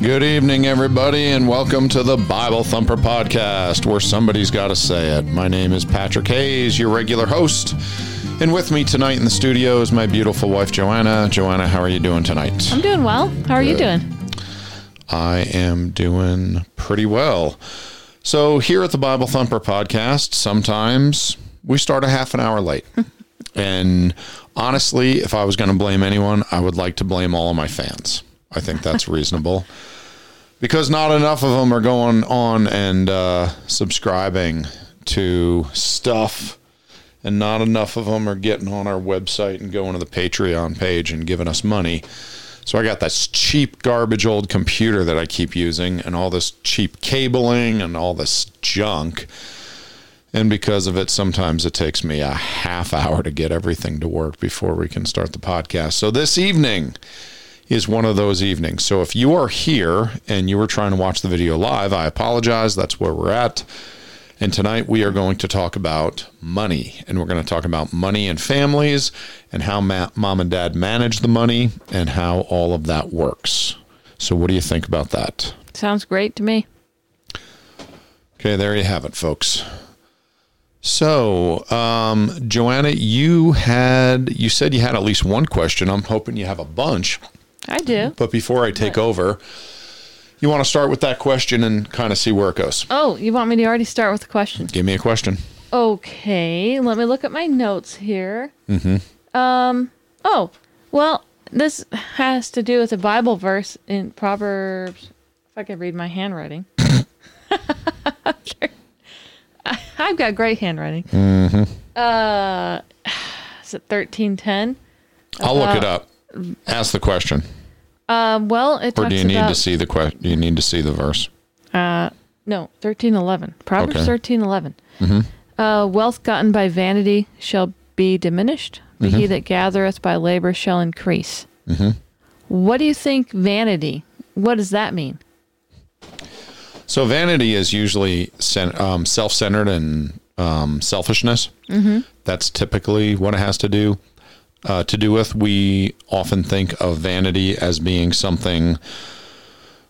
Good evening, everybody, and welcome to the Bible Thumper Podcast, where somebody's got to say it. My name is Patrick Hayes, your regular host. And with me tonight in the studio is my beautiful wife, JoAnna. JoAnna, how are you doing tonight? I'm doing well. How are you doing? I am doing pretty well. So, here at the Bible Thumper Podcast, sometimes we start a half an hour late. and honestly, if I was going to blame anyone, I would like to blame all of my fans. I think that's reasonable because not enough of them are going on and uh, subscribing to stuff, and not enough of them are getting on our website and going to the Patreon page and giving us money. So I got this cheap garbage old computer that I keep using, and all this cheap cabling and all this junk. And because of it, sometimes it takes me a half hour to get everything to work before we can start the podcast. So this evening, is one of those evenings. So if you are here and you were trying to watch the video live, I apologize. That's where we're at. And tonight we are going to talk about money. And we're going to talk about money and families and how ma- mom and dad manage the money and how all of that works. So, what do you think about that? Sounds great to me. Okay, there you have it, folks. So, um, JoAnna, you had you said you had at least one question. I'm hoping you have a bunch. I do. But before I take over, you want to start with that question and kind of see where it goes. Oh, you want me to already start with the question? Give me a question. Okay, let me look at my notes here. Mm-hmm. Um. Oh, well, this has to do with a Bible verse in Proverbs. If I could read my handwriting. I've got great handwriting. Mm-hmm. Uh, is it thirteen ten? I'll look it up. Ask the question. Um. Well, it Or do you need about to see the que- do you need to see the verse? no thirteen eleven. Proverbs Okay. thirteen eleven. Uh, wealth gotten by vanity shall be diminished, but he that gathereth by labor shall increase. What do you think vanity? What does that mean? So vanity is usually um, self-centered and um, selfishness. Mm-hmm. That's typically what it has to do uh, to do with. We often think of vanity as being something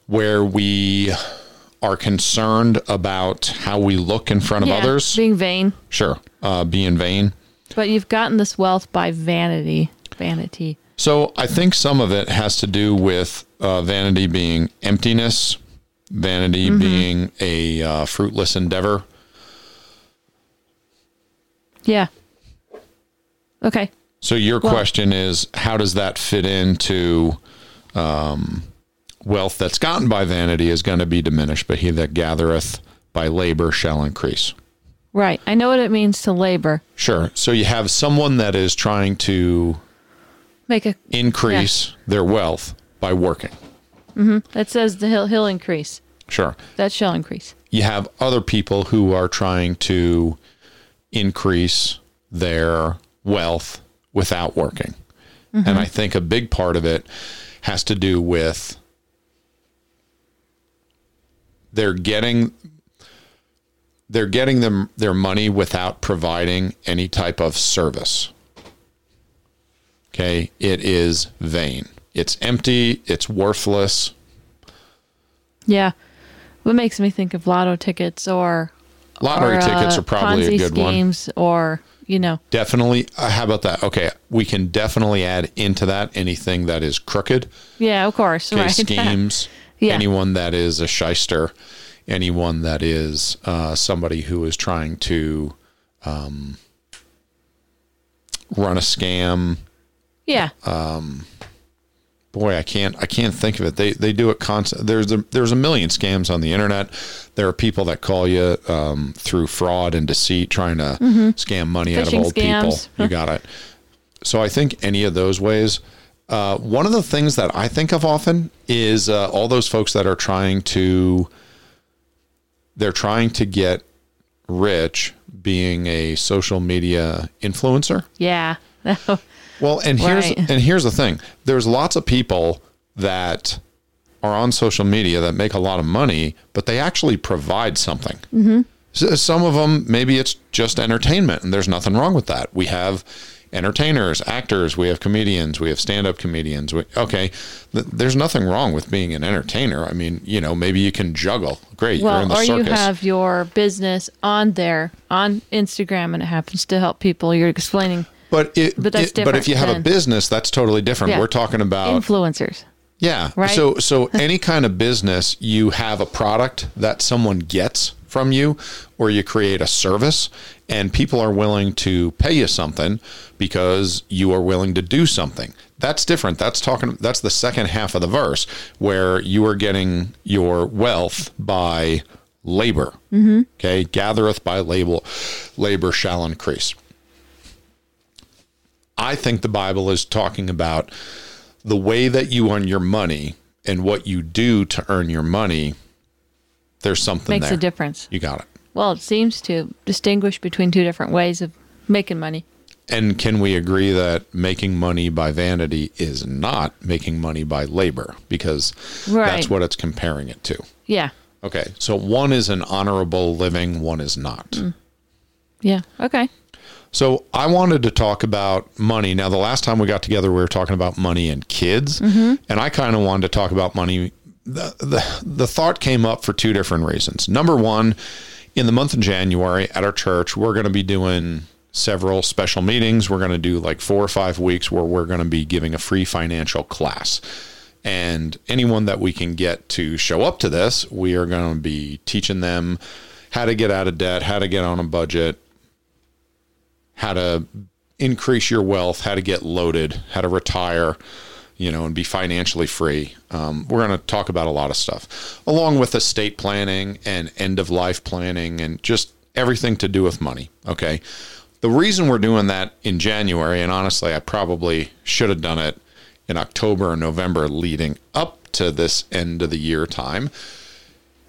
where we are concerned about how we look in front of others. being vain. Sure, uh, being vain. But you've gotten this wealth by vanity. Vanity. So I think some of it has to do with uh, vanity being emptiness, vanity being a uh, fruitless endeavor. Yeah. Okay. So your Well- question is, how does that fit into um, wealth that's gotten by vanity is going to be diminished, but he that gathereth by labor shall increase. Right. I know what it means to labor. Sure. So you have someone that is trying to Make a. increase their wealth by working. That says the hill he'll increase. Sure. That shall increase. you have other people who are trying to increase their wealth without working. And I think a big part of it has to do with they're getting they're getting them their money without providing any type of service. Okay, it is vain. It's empty, it's worthless. Yeah. What makes me think of lotto tickets or Lottery or, tickets uh, are probably Ponzi a good one. or you know Definitely. Uh, how about that? Okay, we can definitely add into that anything that is crooked. yeah of course Okay, right schemes. Yeah. Anyone that is a shyster. Anyone that is uh, somebody who is trying to um, run a scam. yeah Boy, I can't. I can't think of it. They they do it constant. There's a there's a million scams on the internet. There are people that call you um, through fraud and deceit, trying to scam money out of Mm-hmm. Old scams. people. You got it. So I think any of those ways. Uh, one of the things that I think of often is uh, all those folks that are trying to. They're trying to get rich being a social media influencer. yeah Well, and here's Right. and here's the thing. There's lots of people that are on social media that make a lot of money, but they actually provide something. Mm-hmm. Some of them, maybe it's just entertainment, and there's nothing wrong with that. We have entertainers, actors, we have comedians, we have stand-up comedians. We, okay, th- there's nothing wrong with being an entertainer. I mean, you know, maybe you can juggle. Great, you're in Well, the or circus. you have your business on there on Instagram, and it happens to help people. You're explaining but it, but that's it- but if you have a business, that's totally different. Yeah. We're talking about influencers. Yeah. Right? So so any kind of business, you have a product that someone gets from you or you create a service and people are willing to pay you something because you are willing to do something. That's different. That's talking that's the second half of the verse where you are getting your wealth by labor. Mm-hmm. Okay, gathereth by label labor shall increase. I think the Bible is talking about the way that you earn your money and what you do to earn your money. There's something Makes there. a difference. You got it. Well, it seems to distinguish between two different ways of making money. And can we agree that making money by vanity is not making money by labor? Because that's what it's comparing it to. Yeah. Okay. So one is an honorable living, one is not. Mm. Yeah. Okay. So I wanted to talk about money. Now, the last time we got together, we were talking about money and kids, mm-hmm. and I kind of wanted to talk about money. The, the the thought came up for two different reasons. Number one, in the month of January at our church, we're going to be doing several special meetings. We're going to do like four or five weeks where we're going to be giving a free financial class. And anyone that we can get to show up to this, we are going to be teaching them how to get out of debt, how to get on a budget, how to increase your wealth, how to get loaded, how to retire, you know, and be financially free. Um, we're going to talk about a lot of stuff, along with estate planning and end of life planning and just everything to do with money. Okay. The reason we're doing that in January, and honestly, I probably should have done it in October or November leading up to this end of the year time,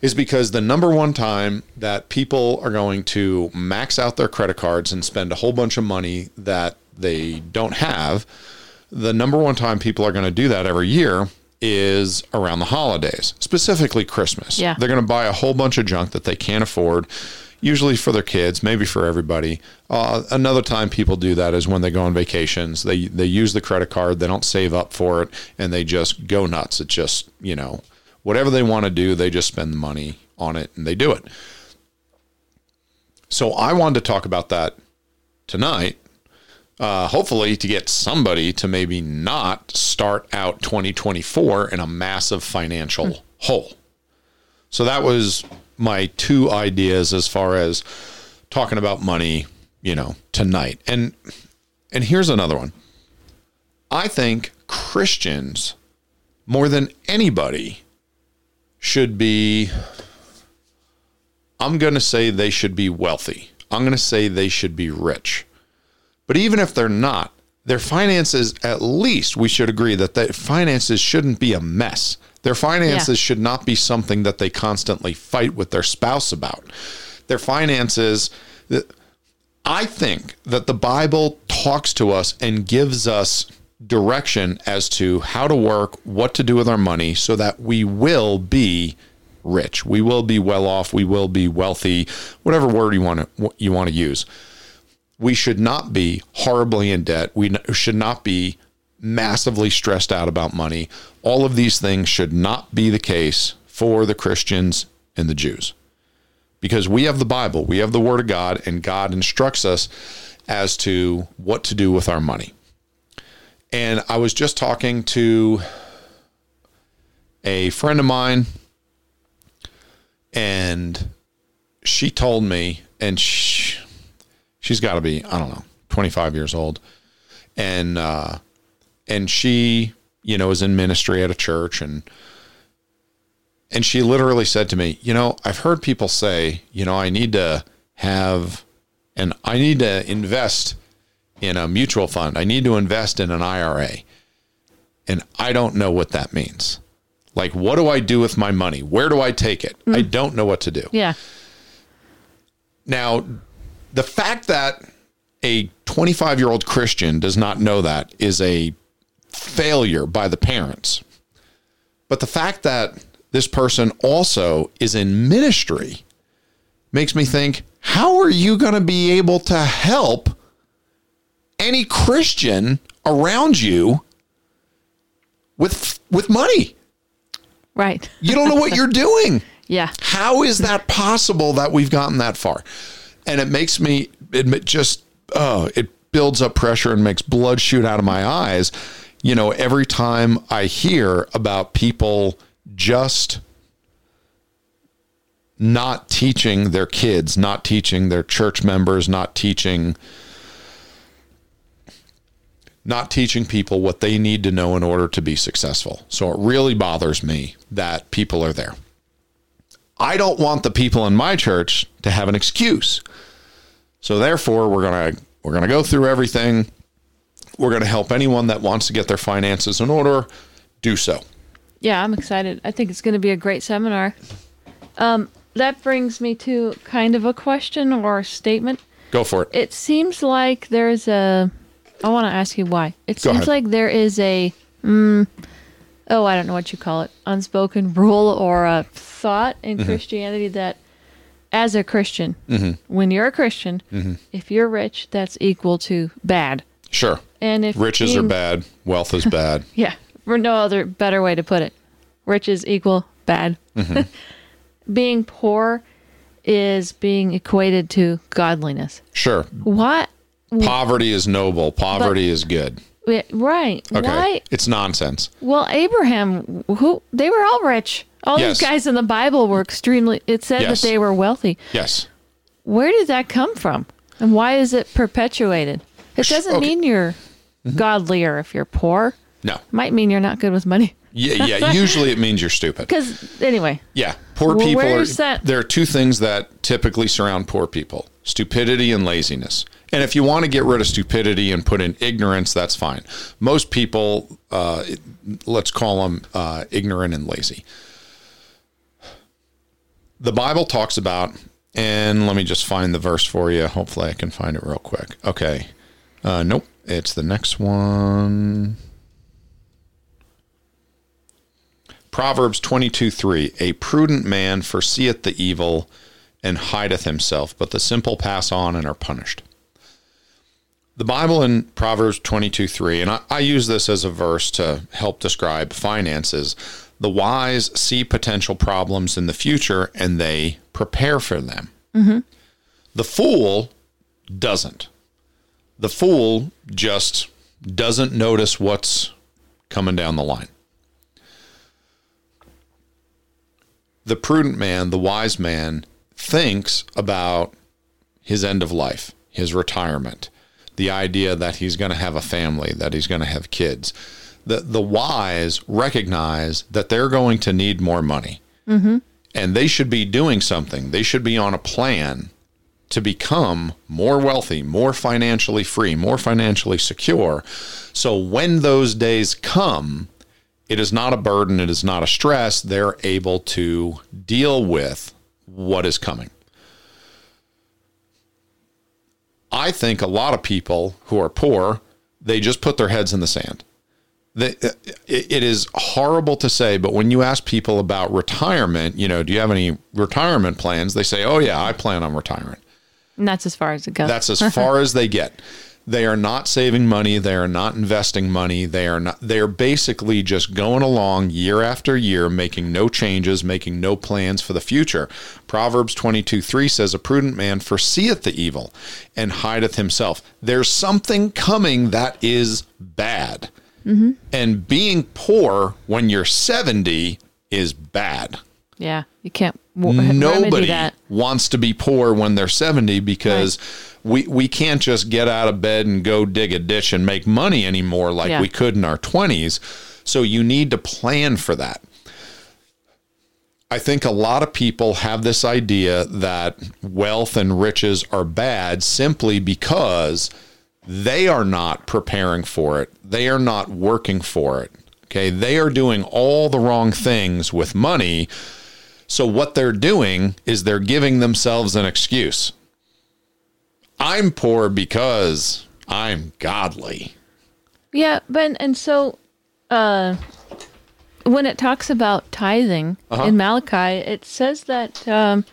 is because the number one time that people are going to max out their credit cards and spend a whole bunch of money that they don't have, the number one time people are going to do that every year is around the holidays, specifically Christmas. Yeah. They're going to buy a whole bunch of junk that they can't afford, usually for their kids, maybe for everybody. Uh, another time people do that is when they go on vacations. They they use the credit card, they don't save up for it, and they just go nuts. It's just, you know, whatever they want to do, they just spend the money on it and they do it. So I wanted to talk about that tonight. Uh, hopefully, to get somebody to maybe not start out 2024 in a massive financial hole. So that was my two ideas as far as talking about money, you know, tonight. And and here's another one. I think Christians more than anybody should be I'm going to say they should be wealthy. I'm going to say they should be rich. But even if they're not, their finances, at least we should agree that their finances shouldn't be a mess. Their finances Yeah. should not be something that they constantly fight with their spouse about. Their finances, I think that the Bible talks to us and gives us direction as to how to work, what to do with our money so that we will be rich. We will be well off, we will be wealthy, whatever word you want to you want to use. We should not be horribly in debt. We should not be massively stressed out about money. All of these things should not be the case for the Christians and the Jews because we have the Bible, we have the Word of God, and God instructs us as to what to do with our money. And I was just talking to a friend of mine, and she told me, and she, she's got to be, I don't know, 25 years old. And, uh, and she, you know, is in ministry at a church and, and she literally said to me, you know, I've heard people say, you know, I need to have, and I need to invest in a mutual fund. I need to invest in an IRA. And I don't know what that means. Like, what do I do with my money? Where do I take it? I mm. don't know what to do. Yeah. Now, the fact that a 25 year old Christian does not know that is a failure by the parents. But the fact that this person also is in ministry makes me think how are you going to be able to help any Christian around you with with money. Right. You don't know what you're doing. Yeah. How is that possible that we've gotten that far? And it makes me it just oh, it builds up pressure and makes blood shoot out of my eyes. You know, every time I hear about people just not teaching their kids, not teaching their church members, not teaching not teaching people what they need to know in order to be successful. So it really bothers me that people are there. I don't want the people in my church to have an excuse. So therefore, we're going to we're going to go through everything. We're going to help anyone that wants to get their finances in order do so. Yeah, I'm excited. I think it's going to be a great seminar. Um, that brings me to kind of a question or a statement. Go for it. It seems like there's a. I want to ask you why. It Go seems ahead. like there is a. Mm, oh, I don't know what you call it. Unspoken rule or a thought in Mm-hmm. Christianity that, as a Christian, when you're a Christian, Mm-hmm. if you're rich, that's equal to bad. Sure. And if Riches are bad, wealth is bad. Yeah, for no other better way to put it. Riches equal bad. Mm-hmm. being poor is being equated to godliness. Sure. What? Poverty is noble, poverty is good. Right. Okay. Why? It's nonsense. Well, Abraham, who they were all rich. All Yes. these guys in the Bible were extremely. It said Yes. that they were wealthy. Yes. Where did that come from? And why is it perpetuated? It doesn't okay. mean you're Mm-hmm. godlier if you're poor. No. Might mean you're not good with money. Yeah, yeah. Usually it means you're stupid. Because anyway, Yeah, poor Well, people are. There are two things that typically surround poor people: stupidity and laziness. And if you want to get rid of stupidity and put in ignorance, that's fine. Most people, uh, let's call them uh, ignorant and lazy. The Bible talks about, and let me just find the verse for you. Hopefully, I can find it real quick. Okay. Uh, nope, it's the next one. Proverbs 22 3 A prudent man foreseeth the evil and hideth himself, but the simple pass on and are punished. The Bible in Proverbs 22 3, and I, I use this as a verse to help describe finances. The wise see potential problems in the future and they prepare for them. Mm-hmm. The fool doesn't. The fool just doesn't notice what's coming down the line. the prudent man, the wise man, thinks about his end of life, his retirement, the idea that he's going to have a family, that he's going to have kids. The, the wise recognize that they're going to need more money. Mm-hmm. And they should be doing something. They should be on a plan to become more wealthy, more financially free, more financially secure. So when those days come, it is not a burden, it is not a stress. They're able to deal with what is coming. I think a lot of people who are poor, they just put their heads in the sand. They, uh, it it is horrible to say, but when you ask people about retirement, you know, do you have any retirement plans? They say, oh, yeah, I plan on retiring. and that's as far as it goes. That's as far as they get. They are not saving money. They are not investing money. They are not. They are basically just going along year after year, making no changes, making no plans for the future. Proverbs twenty-two three says, "A prudent man foreseeth the evil, and hideth himself." There's something coming that is bad, mm-hmm. and being poor when you're seventy is bad yeah, you can't w- nobody wants to be poor when they're 70 because we we can't just get out of bed and go dig a ditch and make money anymore like Yeah. we could in our 20s so you need to plan for that I think a lot of people have this idea that wealth and riches are bad simply because they are not preparing for it. They are not working for it. Okay. They are doing all the wrong things with money. So what they're doing is they're giving themselves an excuse. I'm poor because I'm godly. Yeah, but and so uh when it talks about tithing Uh-huh. in Malachi, it says that um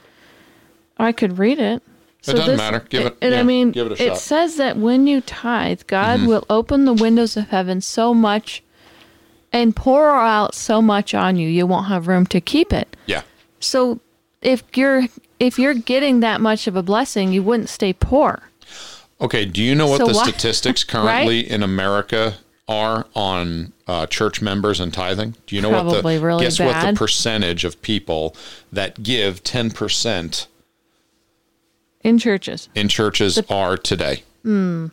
I could read it. So doesn't this- matter. Give it. And yeah, I mean, give it a shot. says that when you tithe, God Mm-hmm. will open the windows of heaven so much and pour out so much on you, you won't have room to keep it. yeah. So if you're if you're getting that much of a blessing, you wouldn't stay poor. Okay. Do you know what So the why- statistics currently in America are on uh, church members and tithing? Do you know what the really guess what the percentage of people that give ten percent In churches, in churches are today? ten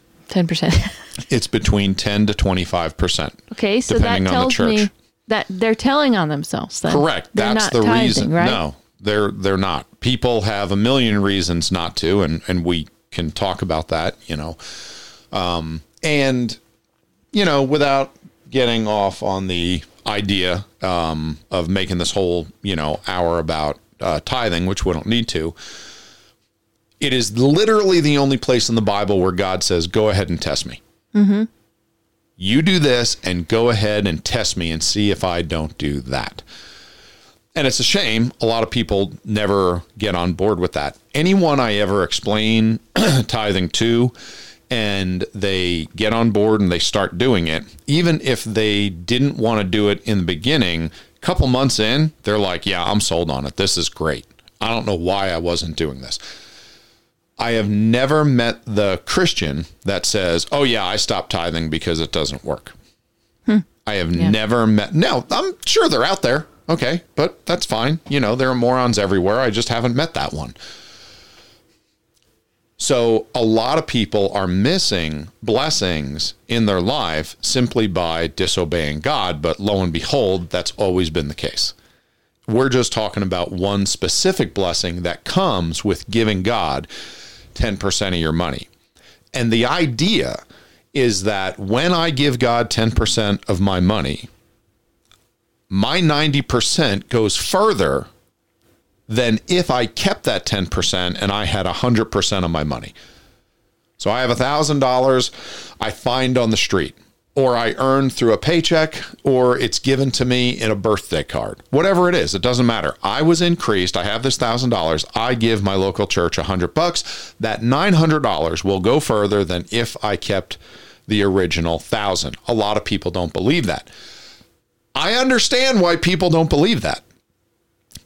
percent. It's between ten to twenty five percent. okay, so Depending that on the tells me. That they're telling on themselves. Then Correct. That's the tithing, reason. right? No, they're they're not. People have a million reasons not to, and and we can talk about that. You know, um, and you know, without getting off on the idea um, of making this whole you know hour about uh, tithing, which we don't need to. It is literally the only place in the Bible where God says, "Go ahead and test me." You do this, and go ahead and test me, and see if I don't do that. And it's a shame a lot of people never get on board with that. Anyone I ever explain tithing to and they get on board and they start doing it, even if they didn't want to do it in the beginning, a couple months in, they're like, "Yeah, I'm sold on it. This is great. I don't know why I wasn't doing this." I have never met the Christian that says, "Oh yeah, I stopped tithing because it doesn't work." Hmm. I have never met. No, I'm sure they're out there. Okay, but that's fine. You know, there are morons everywhere. I just haven't met that one. So a lot of people are missing blessings in their life simply by disobeying God, but lo and behold, that's always been the case. We're just talking about one specific blessing that comes with giving God 10% of your money. And the idea is that when I give God 10% of my money, my 90% goes further than if I kept that 10% and I had 100% of my money. So I have $1,000 I find on the street, or I earn through a paycheck, or it's given to me in a birthday card. Whatever it is, it doesn't matter. I was increased. I have this $1,000. I give my local church a 100 bucks. That $900 will go further than if I kept the original 1000. A lot of people don't believe that. I understand why people don't believe that.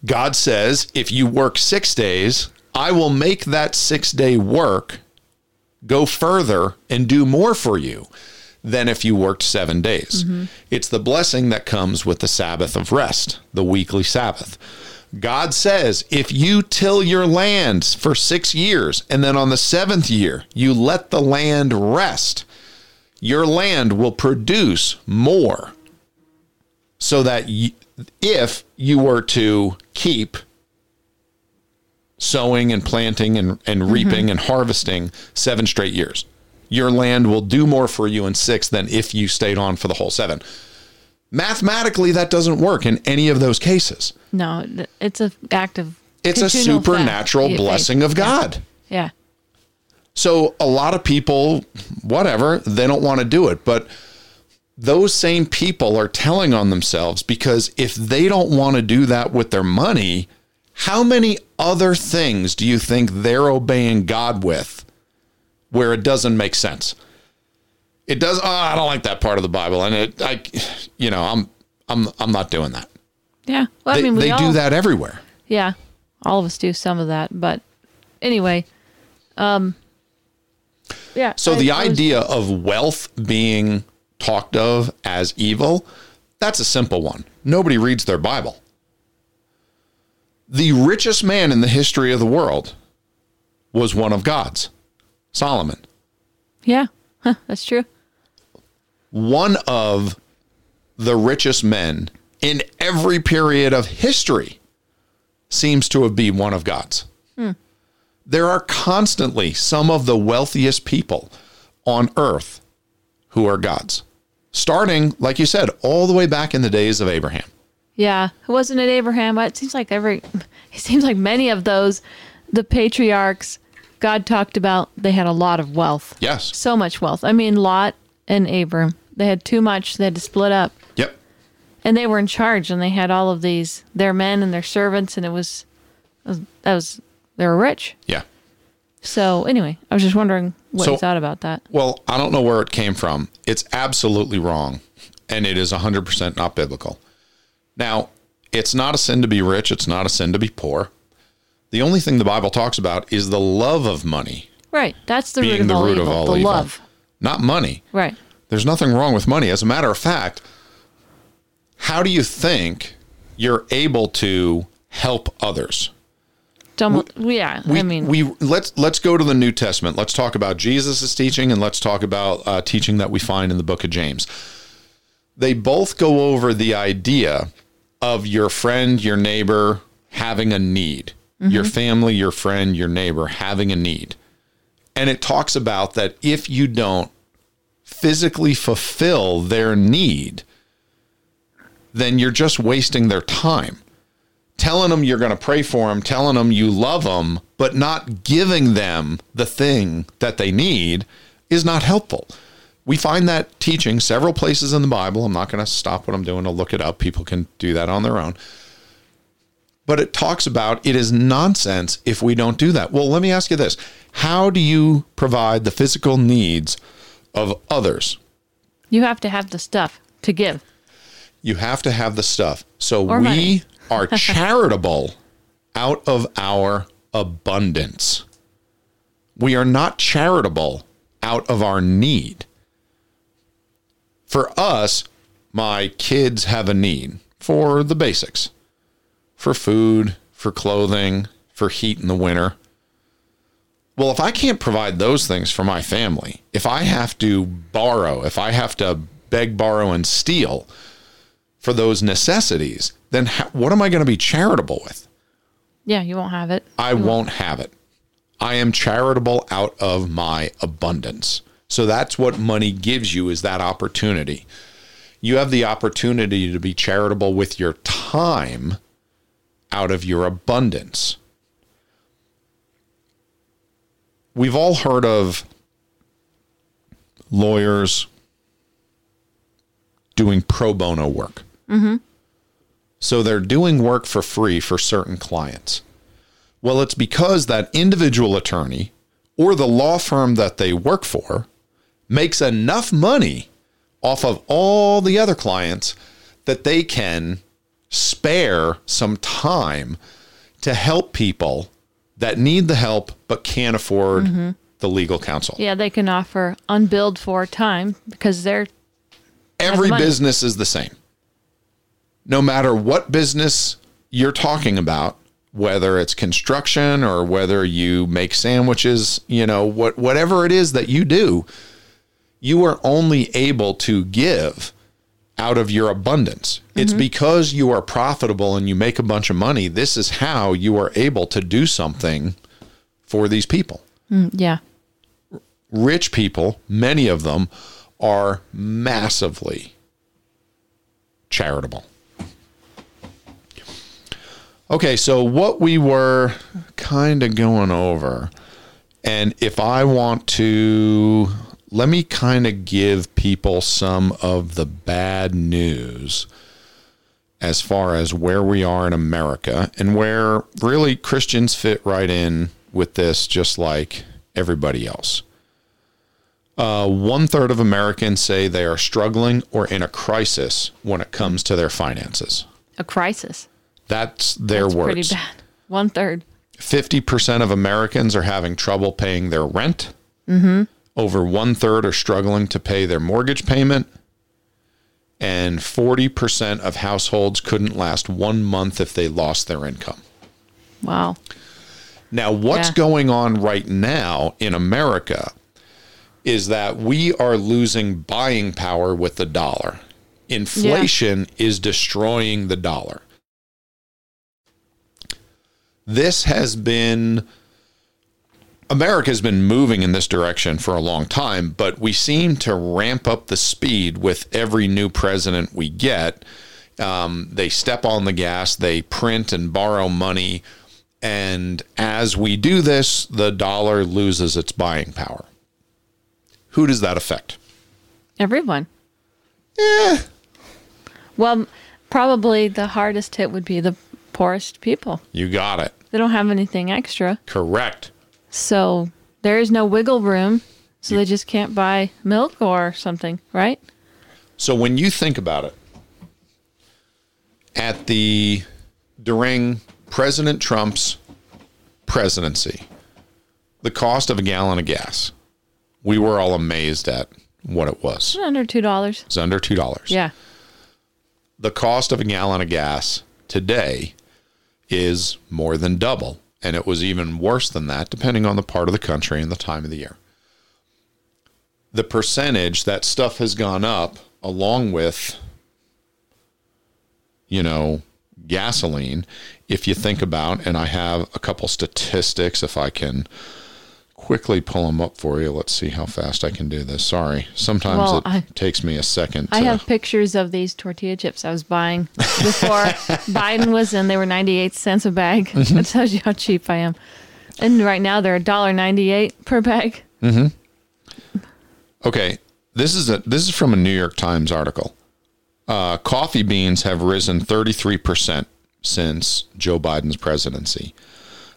God says, if you work six days, I will make that six day work go further and do more for you than if you worked seven days. Mm-hmm. It's the blessing that comes with the Sabbath of rest, the weekly Sabbath. God says, if you till your lands for six years and then on the seventh year you let the land rest, your land will produce more so that if you were to keep sowing and planting and, and reaping mm-hmm. and harvesting seven straight years, your land will do more for you in six than if you stayed on for the whole seven. Mathematically, that doesn't work in any of those cases. No, it's an act of. It's a supernatural faith. blessing of God. Yeah. So a lot of people, whatever, they don't want to do it. But those same people are telling on themselves because if they don't want to do that with their money, how many other things do you think they're obeying God with where it doesn't make sense? It does. Oh, I don't like that part of the Bible, and it, I, you know, I'm, I'm, I'm not doing that. Yeah. Well, They, I mean, we they all, do that everywhere. Yeah. All of us do some of that. But anyway, um, yeah. So I- the I was- idea of wealth being talked of as evil, that's a simple one. Nobody reads their Bible. The richest man in the history of the world was one of God's, Solomon. Yeah. Huh, that's true. One of the richest men in every period of history seems to have been one of God's. Hmm. There are constantly some of the wealthiest people on earth who are God's. Starting, like you said, all the way back in the days of Abraham. Yeah. It wasn't it Abraham? But It seems like every, it seems like many of those, the patriarchs, God talked about, they had a lot of wealth. Yes. So much wealth. I mean, Lot and Abram, they had too much. They had to split up. Yep. and they were in charge and they had all of these their men and their servants and it was, it was that was they were rich Yeah. So anyway, I was just wondering what So- you thought about that. Well, I don't know where it came from. It's absolutely wrong, and it is 100% not biblical. Now, it's not a sin to be rich, it's not a sin to be poor. The only thing the Bible talks about is the love of money Right. That's the root of the all root evil. of all the evil, love. not money. Right. There's nothing wrong with money. As a matter of fact, how do you think you're able to help others? Dumb, yeah. we, I mean, we let's let's go to the New Testament. Let's talk about Jesus' teaching, and let's talk about uh, teaching that we find in the Book of James. They both go over the idea of your friend, your neighbor having a need, your mm-hmm. family, your friend, your neighbor having a need, and it talks about that if you don't physically fulfill their need, then you're just wasting their time telling them you're going to pray for them, telling them you love them, but not giving them the thing that they need is not helpful. We find that teaching several places in the Bible. I'm not going to stop what I'm doing to look it up. People can do that on their own. But it talks about it is nonsense if we don't do that. Well, let me ask you this How do you provide the physical needs of others? you have to have the stuff to give. you have to have the stuff. So Or we are charitable out of our abundance. We are not charitable out of our need. For us, my kids have a need for the basics for food, for clothing, for heat in the winter. Well, if I can't provide those things for my family, if I have to borrow, if I have to beg, borrow, and steal for those necessities, then ha- what am I going to be charitable with? Yeah, you won't have it. I won't have it. I am charitable out of my abundance. So that's what money gives you is that opportunity. You have the opportunity to be charitable with your time out of your abundance. We've all heard of lawyers doing pro bono work. Mm-hmm. So they're doing work for free for certain clients. Well, it's because that individual attorney or the law firm that they work for makes enough money off of all the other clients that they can spare some time to help people that need the help but can't afford mm-hmm. the legal counsel. Yeah, they can offer unbilled for time because they're Every business is the same. No matter what business you're talking about, whether it's construction or whether you make sandwiches, you know, what whatever it is that you do, you are only able to give out of your abundance. It's mm-hmm. because you are profitable and you make a bunch of money. This is how you are able to do something for these people mm, yeah. rich people, many of them, are massively charitable. Okay, so what we were kind of going over, and if I want to, let me kind of give people some of the bad news as far as where we are in America and where really Christians fit right in with this, just like everybody else. Uh, one third of Americans say they are struggling or in a crisis when it comes to their finances. A crisis. That's their It's words. pretty bad. One third. 50% of Americans are having trouble paying their rent. Mm-hmm. Over one third are struggling to pay their mortgage payment. And 40% of households couldn't last one month if they lost their income. Wow. Now, what's Yeah. going on right now in America is that we are losing buying power with the dollar. Inflation is destroying the dollar. This has been America has been moving in this direction for a long time, but we seem to ramp up the speed with every new president we get. Um, they step on the gas, they print and borrow money. And as we do this, the dollar loses its buying power. Who does that affect? Everyone. Eh, Well, probably the hardest hit would be the poorest people. you got it. They don't have anything extra. Correct. So there is no wiggle room, so they just can't buy milk or something, right? So when you think about it, at the during President Trump's presidency, the cost of a gallon of gas, we were all amazed at what it was. Under two dollars. It's under two dollars. Yeah. The cost of a gallon of gas today is more than double. And it was even worse than that, depending on the part of the country and the time of the year. The percentage that stuff has gone up along with, you know, gasoline, if you think about, and I have a couple statistics, if I can quickly pull them up for you. Let's see how fast I can do this. Sorry. Sometimes Well, it I- takes me a second. I to- have pictures of these tortilla chips I was buying before Biden was in. They were 98 cents a bag. Mm-hmm. That tells you how cheap I am. And right now they're $1.98 per bag. Okay, this is a this is from a New York Times article. Uh, coffee beans have risen 33 percent since Joe Biden's presidency.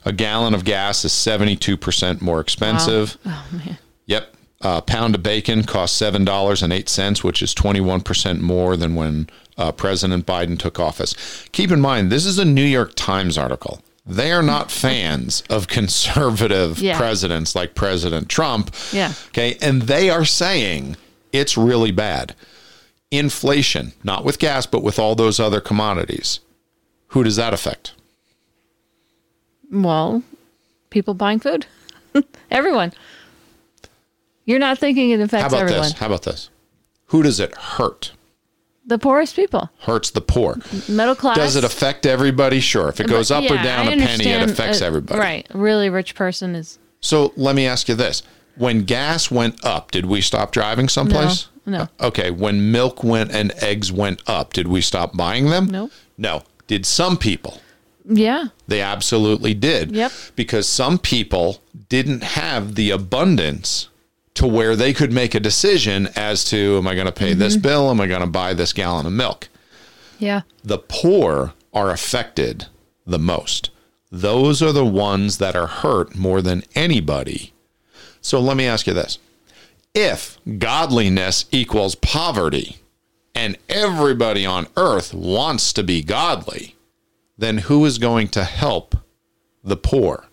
A gallon of gas is 72 percent more expensive. Oh, man. Yep. A pound of bacon costs seven dollars and eight cents, which is 21 percent more than when uh, President Biden took office. Keep in mind, this is a New York Times article. They are not fans of conservative Yeah. presidents like President Trump. Yeah. Okay. And they are saying it's really bad. Inflation, not with gas, but with all those other commodities. Who does that affect? Well, people buying food. everyone. You're not thinking it How affects about everyone. this? How about this? Who does it hurt? The poorest people. Hurts the poor. Middle class. Does it affect everybody? Sure. If it But goes up or down I a penny, it affects uh, everybody. Right. A really rich person is So let me ask you this. When gas went up, did we stop driving someplace? No, no. Okay. When milk went and eggs went up, did we stop buying them? No. No. Did some people? Yeah. They absolutely did. Yep. Because some people didn't have the abundance to where they could make a decision as to am I going to pay this Mm-hmm. bill? Am I going to buy this gallon of milk? Yeah. The poor are affected the most. Those are the ones that are hurt more than anybody. So let me ask you this. If godliness equals poverty and everybody on earth wants to be godly, then who is going to help the poor?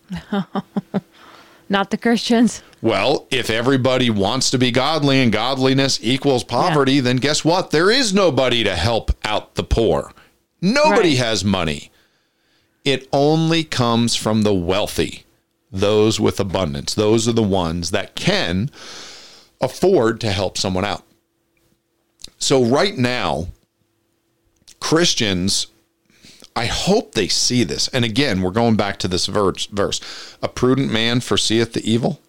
Not the Christians. Well, if everybody wants to be godly and godliness equals poverty, then guess what? There is nobody to help out the poor. Nobody Right. has money. It only comes from the wealthy, those with abundance. Those are the ones that can afford to help someone out. So, right now, Christians, I hope they see this. And again, we're going back to this verse. A prudent man foreseeth the evil.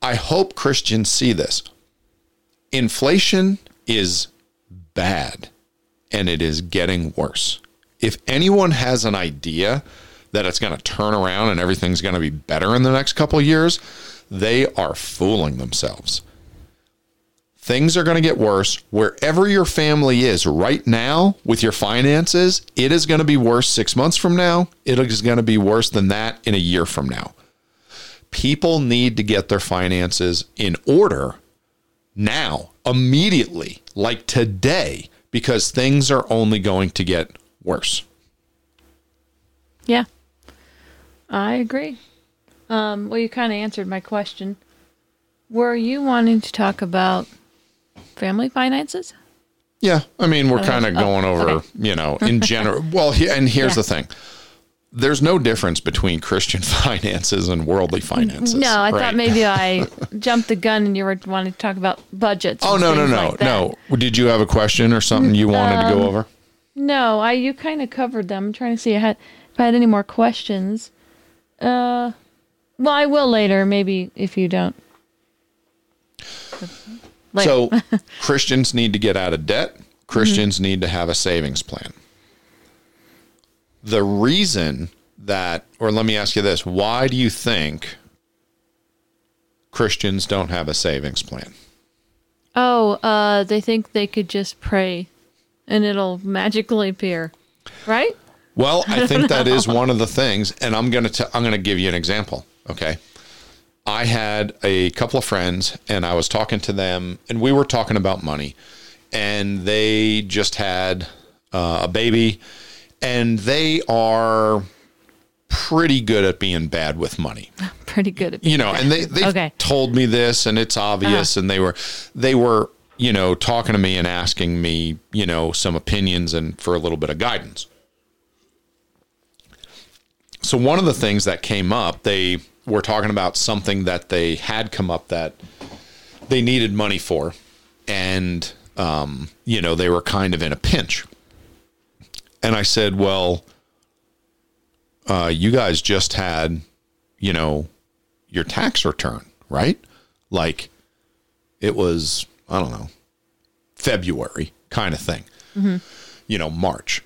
I hope Christians see this. Inflation is bad and it is getting worse. If anyone has an idea that it's going to turn around and everything's going to be better in the next couple of years, they are fooling themselves. Things are going to get worse wherever your family is right now with your finances. It is going to be worse six months from now. It is going to be worse than that in a year from now people need to get their finances in order now, immediately, like today, because things are only going to get worse. Yeah. I agree. Um, well, you kind of answered my question. Were you wanting to talk about family finances? Yeah, I mean, we're kind of Oh, going over, okay. you know, in general. Well, he, and here's Yeah. the thing. There's no difference between Christian finances and worldly finances. No, I right? thought maybe I jumped the gun and you were wanting to talk about budgets. Oh no, no, no, like no. Did you have a question or something you wanted to Um, go over? No, I you kind of covered them. I'm trying to see if I had, if I had any more questions. Uh, well, I will later. Maybe if you don't. So Christians need to get out of debt. Christians need to have a savings plan. The reason that, or let me ask you this why do you think Christians don't have a savings plan? oh, uh, they think they could just pray, and it'll magically appear, right? Well, I think that is one of the things, and I'm gonna t- I'm gonna give you an example. Okay, I had a couple of friends and I was talking to them and we were talking about money. And they just had uh, a baby and they are pretty good at being bad with money. Pretty good at you know and they they Okay. told me this and it's obvious and they were they were you know talking to me and asking me you know some opinions and for a little bit of guidance. So one of the things that came up they were talking about something that they had come up that they needed money for. And um, you know they were kind of in a pinch. And i said well uh, you guys just had you know your tax return right? Like it was i don't know february kind of thing you know march.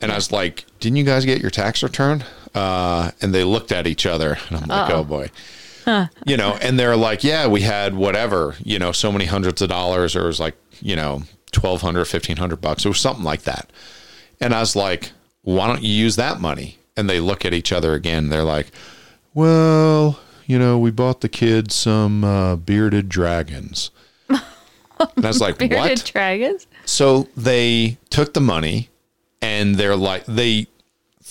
And i was like didn't you guys get your tax return uh, and they looked at each other and i'm like oh boy. You know and they're like yeah we had whatever you know so many hundreds of dollars or it was like you know 1200 1500 bucks or something like that. And i was like why don't you use that money? And they look at each other again they're like well you know we bought the kids some uh, bearded dragons. And i was like bearded what? dragons. so they took the money and they're like they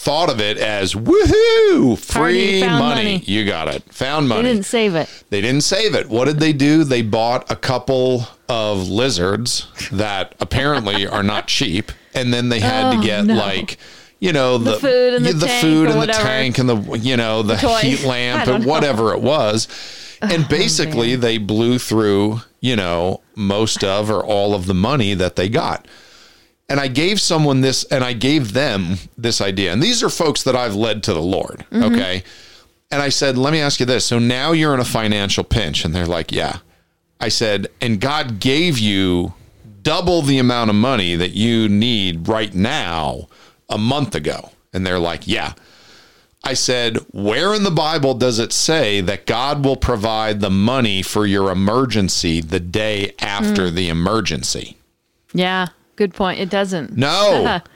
thought of it as woohoo free money. money. you got it found money. They didn't save it. they didn't save it. What did they do? They bought a couple of lizards that apparently are not cheap, and then they had to Oh, get no. like, you know, the, food and, the yeah, tank food in the tank and the you know the toy. heat lamp and know. Oh, whatever it was, and oh, basically man. they blew through you know most of or all of the money that they got. And I gave someone this, and I gave them this idea. And these are folks that I've led to the Lord. Mm-hmm. Okay. And I said, let me ask you this. So now you're in a financial pinch. And they're like, yeah. I said, and God gave you double the amount of money that you need right now a month ago. And they're like, yeah. I said, where in the Bible does it say that God will provide the money for your emergency the day after the emergency? Yeah, good point. It doesn't. No.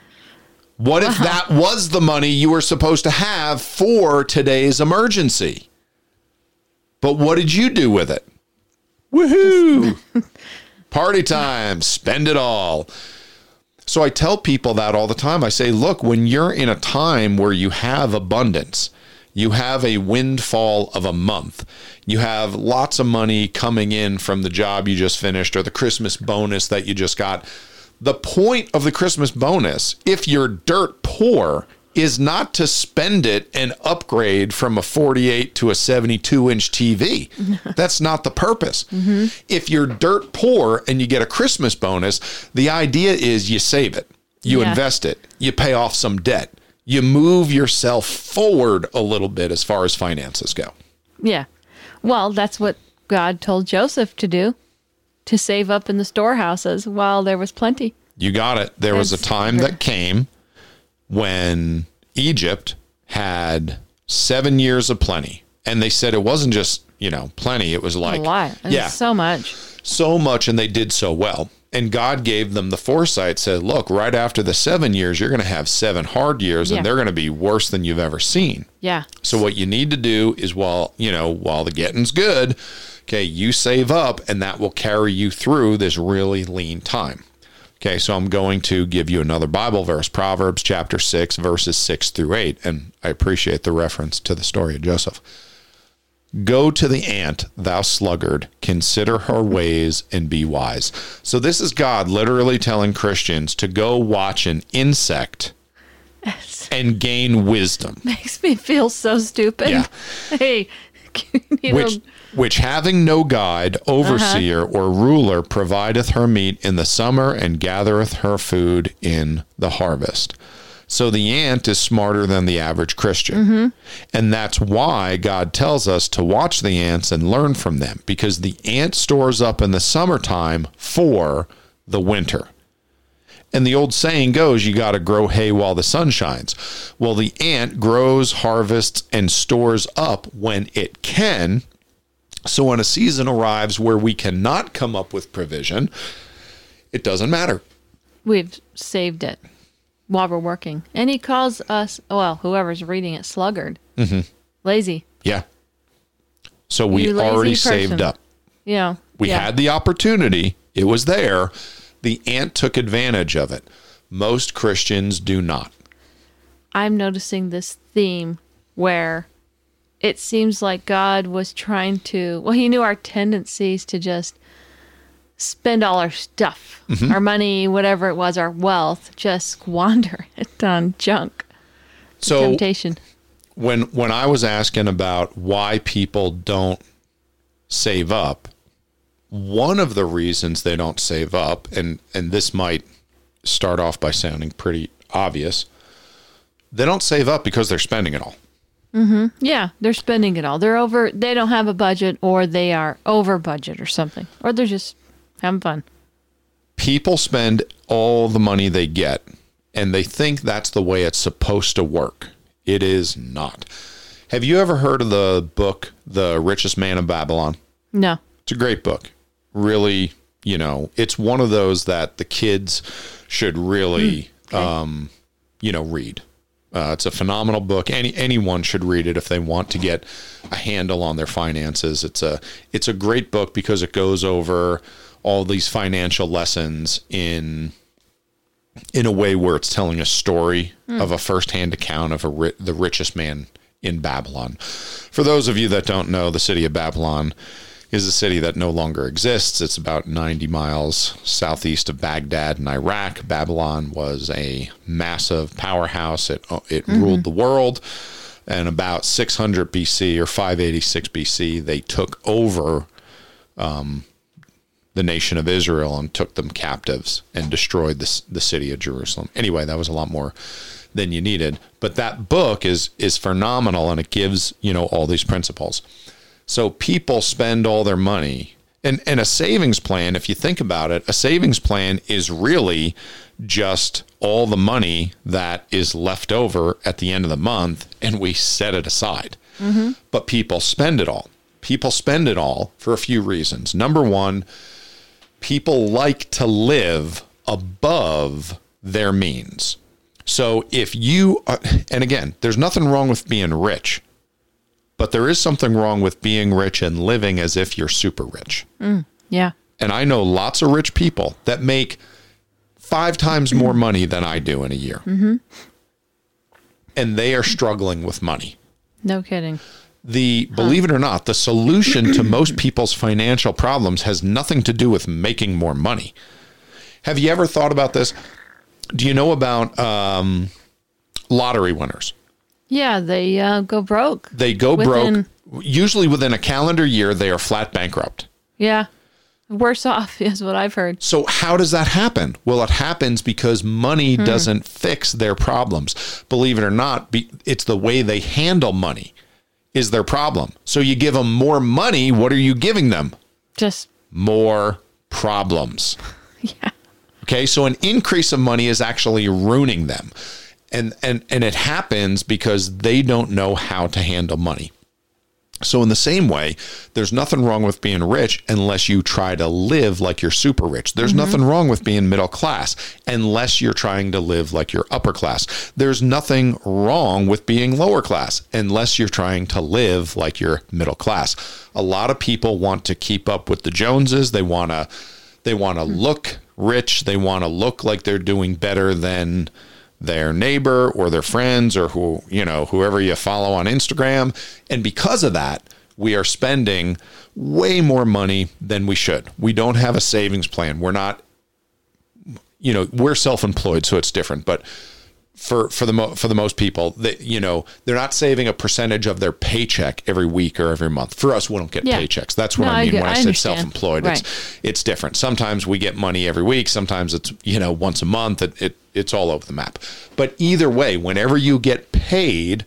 What if that was the money you were supposed to have for today's emergency? But what did you do with it? Woohoo! Party time, spend it all. So I tell people that all the time. I say, look, when you're in a time where you have abundance, you have a windfall of a month, you have lots of money coming in from the job you just finished or the Christmas bonus that you just got. The point of the Christmas bonus, if you're dirt poor, is not to spend it and upgrade from a 48 to a 72 inch TV. That's not the purpose. Mm-hmm. If you're dirt poor and you get a Christmas bonus, the idea is you save it, you Yeah. invest it, you pay off some debt, you move yourself forward a little bit as far as finances go. Yeah. Well, that's what God told Joseph to do to save up in the storehouses while there was plenty. You got it. There was a time that came when Egypt had seven years of plenty. And they said it wasn't just, you know, plenty. It was like, a lot. Yeah, So much. so much. And they did so well. And God gave them the foresight, said, look, right after the seven years, you're going to have seven hard years Yeah. and they're going to be worse than you've ever seen. Yeah. So what you need to do is while, you know, while the getting's good, okay, you save up and that will carry you through this really lean time. Okay, so I'm going to give you another Bible verse, Proverbs chapter 6 verses 6 through 8, and I appreciate the reference to the story of Joseph. Go to the ant, thou sluggard, consider her ways and be wise. So this is God literally telling Christians to go watch an insect and gain wisdom. Makes me feel so stupid. Yeah. Hey, you know, which having no guide, overseer, Uh-huh. or ruler provideth her meat in the summer and gathereth her food in the harvest. So the ant is smarter than the average Christian. Mm-hmm. And that's why God tells us to watch the ants and learn from them because the ant stores up in the summertime for the winter. And the old saying goes, you got to grow hay while the sun shines. Well, the ant grows, harvests, and stores up when it can. So when a season arrives where we cannot come up with provision, it doesn't matter. we've saved it while we're working. And he calls us, well, whoever's reading it, sluggard. Mm-hmm. Lazy. Yeah. So we already person. saved up. Yeah. We yeah. had the opportunity, it was there. The ant took advantage of it. Most Christians do not. I'm noticing this theme where it seems like God was trying to, well, He knew our tendencies to just spend all our stuff, Mm-hmm. our money, whatever it was, our wealth, just squander it on junk. So Temptation. when when I was asking about why people don't save up, one of the reasons they don't save up, and and this might start off by sounding pretty obvious, they don't save up because they're spending it all. Yeah, they're spending it all. They're over, they don't have a budget or they are over budget or something, or they're just having fun. People spend all the money they get, and they think that's the way it's supposed to work. It is not. Have you ever heard of the book The Richest Man of Babylon? No. It's a great book. Really, you know, it's one of those that the kids should really, um, you know, read. Uh, it's a phenomenal book. Any anyone should read it if they want to get a handle on their finances. It's a it's a great book because it goes over all these financial lessons in in a way where it's telling a story of a firsthand account of a ri- the richest man in Babylon. For those of you that don't know, the city of Babylon is a city that no longer exists. It's about 90 miles southeast of Baghdad in Iraq. Babylon was a massive powerhouse. It uh, it mm-hmm. ruled the world. And about 600 BC or 586 BC, they took over um, the nation of Israel and took them captives and destroyed the, the city of Jerusalem. Anyway, that was a lot more than you needed. But that book is is phenomenal and it gives, you know, all these principles. So people spend all their money. And and a savings plan, if you think about it, a savings plan is really just all the money that is left over at the end of the month and we set it aside. Mm-hmm. But people spend it all. People spend it all for a few reasons. Number one, people like to live above their means. So if you, are, and again, there's nothing wrong with being rich, but there is something wrong with being rich and living as if you're super rich. Mm, yeah. And I know lots of rich people that make five times more mm-hmm. money than I do in a year. Mm-hmm. And they are struggling with money No kidding. the believe it or not the solution to most people's financial problems has nothing to do with making more money have you ever thought about this do you know about um, lottery winners Yeah, they uh, go broke. they go Within- broke usually within a calendar year they are flat bankrupt Yeah. Worse off is what I've heard. So how does that happen? Well, it happens because money doesn't fix their problems. Believe it or not, be, it's the way they handle money is their problem. So you give them more money, what are you giving them? Just More problems. yeah. Okay? So an increase of money is actually ruining them. And and and it happens because they don't know how to handle money. So, in the same way, there's nothing wrong with being rich unless you try to live like you're super rich. There's mm-hmm. nothing wrong with being middle class unless you're trying to live like you're upper class. There's nothing wrong with being lower class unless you're trying to live like you're middle class. A lot of people want to keep up with the Joneses. They want to they want to hmm. look rich. They want to look like they're doing better than their neighbor or their friends or who you know whoever you follow on Instagram. And because of that we are spending way more money than we should. We don't have a savings plan. We're not you know we're self-employed so it's different. But for for the mo- for the most people that you know they're not saving a percentage of their paycheck every week or every month. For us we don't get Yeah. paychecks. That's what No, i I mean get- when i, I say self-employed. Right. it's it's different. Sometimes we get money every week. Sometimes it's you know once a month. It, it it's all over the map. But either way whenever you get paid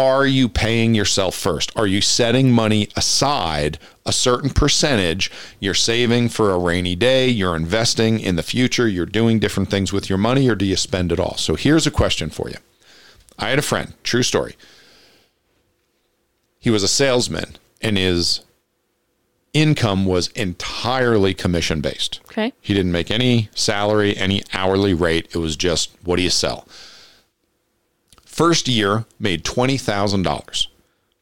are you paying yourself first? Are you setting money aside a certain percentage? You're saving for a rainy day, you're investing in the future, you're doing different things with your money, or do you spend it all? So here's a question for you. I had a friend, true story. He was a salesman and his income was entirely commission based. Okay. He didn't make any salary, any hourly rate. It was just what do you sell? First year made $20,000.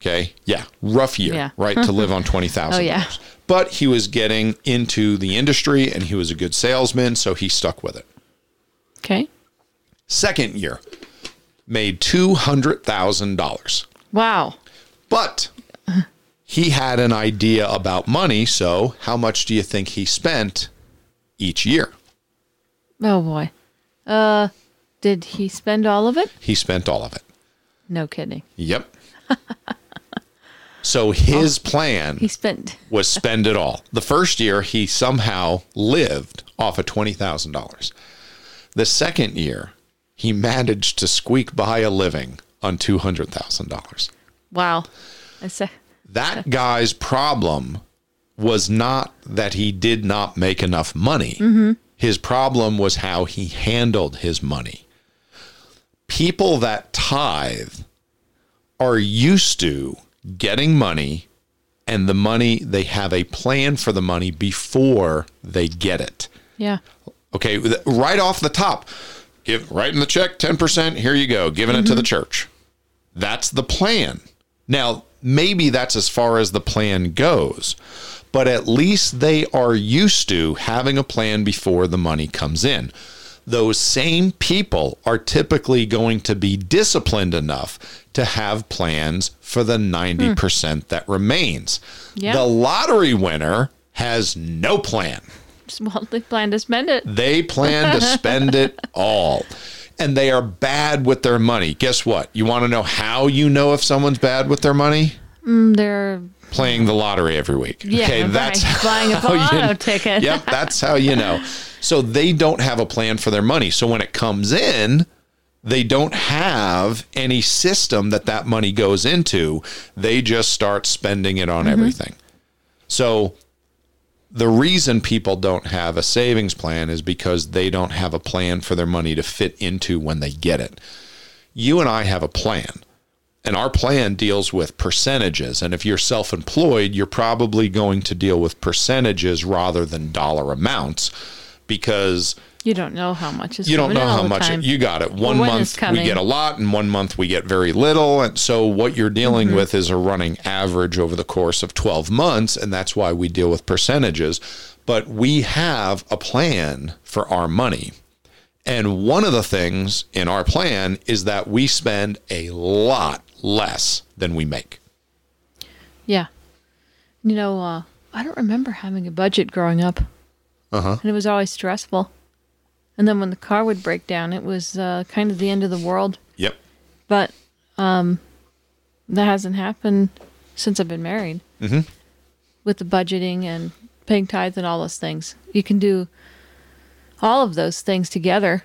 Okay. Yeah. Rough year, Yeah. right? To live on $20,000. Oh, yeah. But he was getting into the industry and he was a good salesman. So he stuck with it. Okay. Second year, made $200,000. Wow. But he had an idea about money. So how much do you think he spent each year? Oh boy. Uh, did he spend all of it? He spent all of it. No kidding. Yep. so his oh, plan He spent. was spend it all. The first year, he somehow lived off of $20,000. The second year, he managed to squeak by a living on $200,000. Wow. I say. That guy's problem was not that he did not make enough money. Mm-hmm. His problem was how he handled his money. People that tithe are used to getting money and the money, they have a plan for the money before they get it. Yeah. Okay, right off the top, give right in the check 10%, here you go, giving it to the mm-hmm. church. That's the plan. Now, maybe that's as far as the plan goes, but at least they are used to having a plan before the money comes in. Those same people are typically going to be disciplined enough to have plans for the 90% that remains. Yeah. The lottery winner has no plan. Well, they plan to spend it. They plan to spend it all. And they are bad with their money. Guess what? You want to know how you know if someone's bad with their money? Mm, They're Playing the lottery every week. yeah, right. buying a how you- lotto ticket. Yep, that's how you know. So they don't have a plan for their money. So when it comes in, they don't have any system that that money goes into. They just start spending it on mm-hmm. everything. So the reason people don't have a savings plan is because they don't have a plan for their money to fit into when they get it. You and I have a plan. And our plan deals with percentages. And if you're self employed, you're probably going to deal with percentages rather than dollar amounts because You don't know how much is you don't know how much time. you got it. One month we get a lot, and one month we get very little. And so what you're Mm-hmm. dealing with is a running average over the course of 12 months, and that's why we deal with percentages. But we have a plan for our money. And one of the things in our plan is that we spend a lot less than we make. Yeah. You know, uh, I don't remember having a budget growing up. Uh huh. And it was always stressful. And then when the car would break down, it was uh, kind of the end of the world. Yep. But um, that hasn't happened since I've been married. Mhm. With the budgeting and paying tithes and all those things. You can do all of those things together.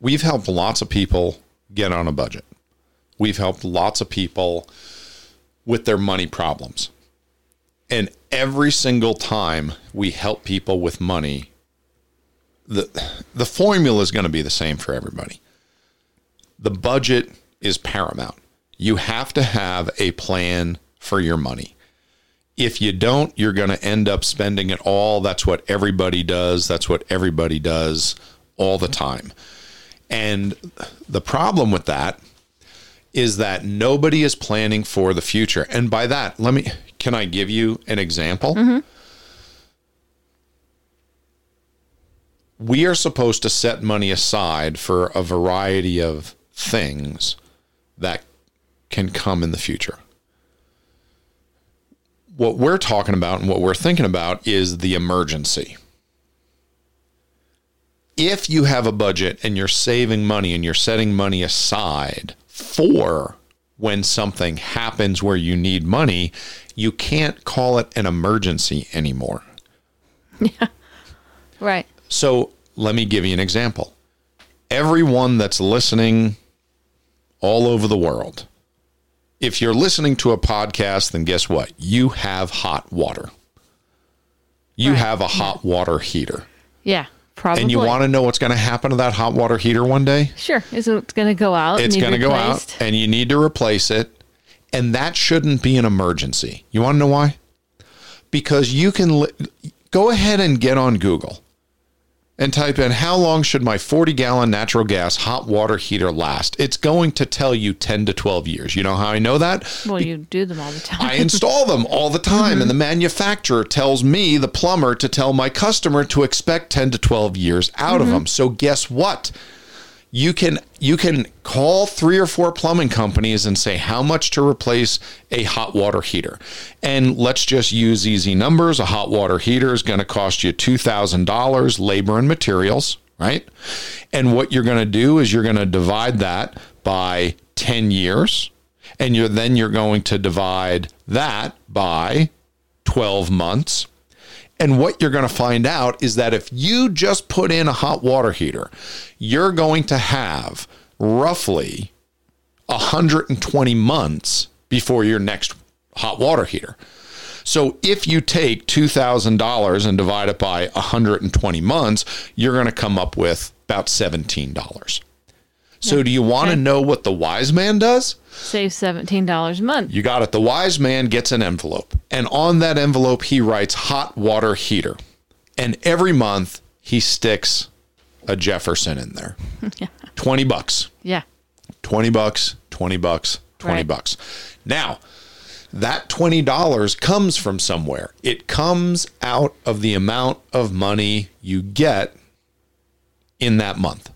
we've helped lots of people get on a budget. We've helped lots of people with their money problems. And every single time we help people with money, the the formula is going to be the same for everybody. The budget is paramount. You have to have a plan for your money. If you don't, you're going to end up spending it all. That's what everybody does. That's what everybody does all the time. And the problem with that is that nobody is planning for the future. And by that, let me can I give you an example? Mm-hmm. We are supposed to set money aside for a variety of things that can come in the future. What we're talking about and what we're thinking about is the emergency if you have a budget and you're saving money and you're setting money aside for when something happens where you need money, you can't call it an emergency anymore. Yeah. Right. So let me give you an example. Everyone that's listening all over the world, if you're listening to a podcast, then guess what? You have hot water. You Right. have a hot water heater. Yeah. Probably. And you want to know what's going to happen to that hot water heater one day? Sure. Is it going to go out? It's going to go out and you need to replace it. And that shouldn't be an emergency. You want to know why? Because you can li- go ahead and get on Google and type in how long should my 40 gallon natural gas hot water heater last? It's going to tell you 10 to 12 years. You know how I know that? Well, you do them all the time. I install them all the time, mm-hmm. and the manufacturer tells me, the plumber, to tell my customer to expect 10 to 12 years out of mm-hmm. them. So, guess what? You can you can call three or four plumbing companies and say how much to replace a hot water heater. And let's just use easy numbers. A hot water heater is going to cost you $2,000 labor and materials, right? And what you're going to do is you're going to divide that by 10 years and you're then you're going to divide that by 12 months and what you're going to find out is that if you just put in a hot water heater, you're going to have roughly 120 months before your next hot water heater. So if you take $2,000 and divide it by 120 months, you're going to come up with about $17. So do you want to Okay. know what the wise man does? Save seventeen dollars a month. You got it. The wise man gets an envelope, and on that envelope, he writes hot water heater. And every month, he sticks a Jefferson in there. yeah. 20 bucks, Yeah. 20 bucks, 20 bucks, 20 Right. bucks. Now, that $20 comes from somewhere. It comes out of the amount of money you get in that month.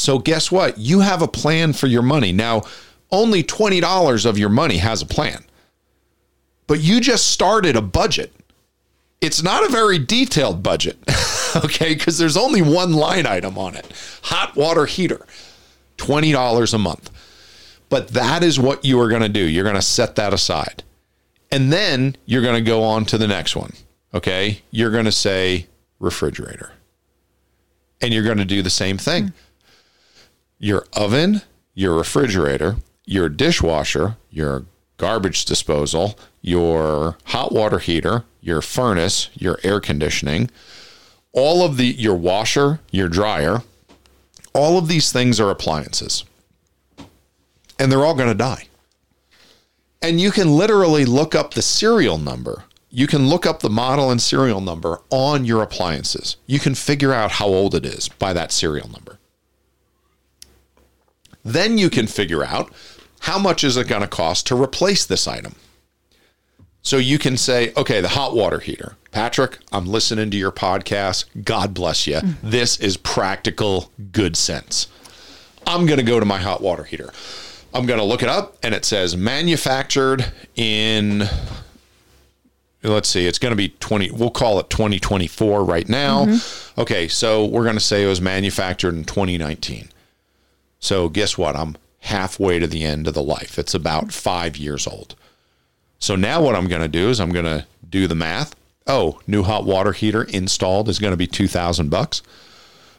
So guess what? You have a plan for your money. Now, only $20 of your money has a plan. But you just started a budget. It's not a very detailed budget, okay? Because there's only one line item on it hot water heater, $20 a month. But that is what you are going to do. You're going to set that aside. And then you're going to go on to the next one, okay? You're going to say refrigerator. And you're going to do the same thing your oven, your refrigerator, your dishwasher, your garbage disposal, your hot water heater, your furnace, your air conditioning, all of the your washer, your dryer, all of these things are appliances. And they're all going to die. And you can literally look up the serial number. You can look up the model and serial number on your appliances. You can figure out how old it is by that serial number. Then you can figure out how much is it going to cost to replace this item. So you can say, okay, the hot water heater. Patrick, I'm listening to your podcast. God bless you. Mm. This is practical good sense. I'm going to go to my hot water heater. I'm going to look it up and it says manufactured in let's see, it's going to be 20 we'll call it 2024 right now. Mm-hmm. Okay, so we're going to say it was manufactured in 2019. So guess what? I'm halfway to the end of the life. It's about 5 years old. So now what I'm going to do is I'm going to do the math. Oh, new hot water heater installed is going to be 2000 bucks.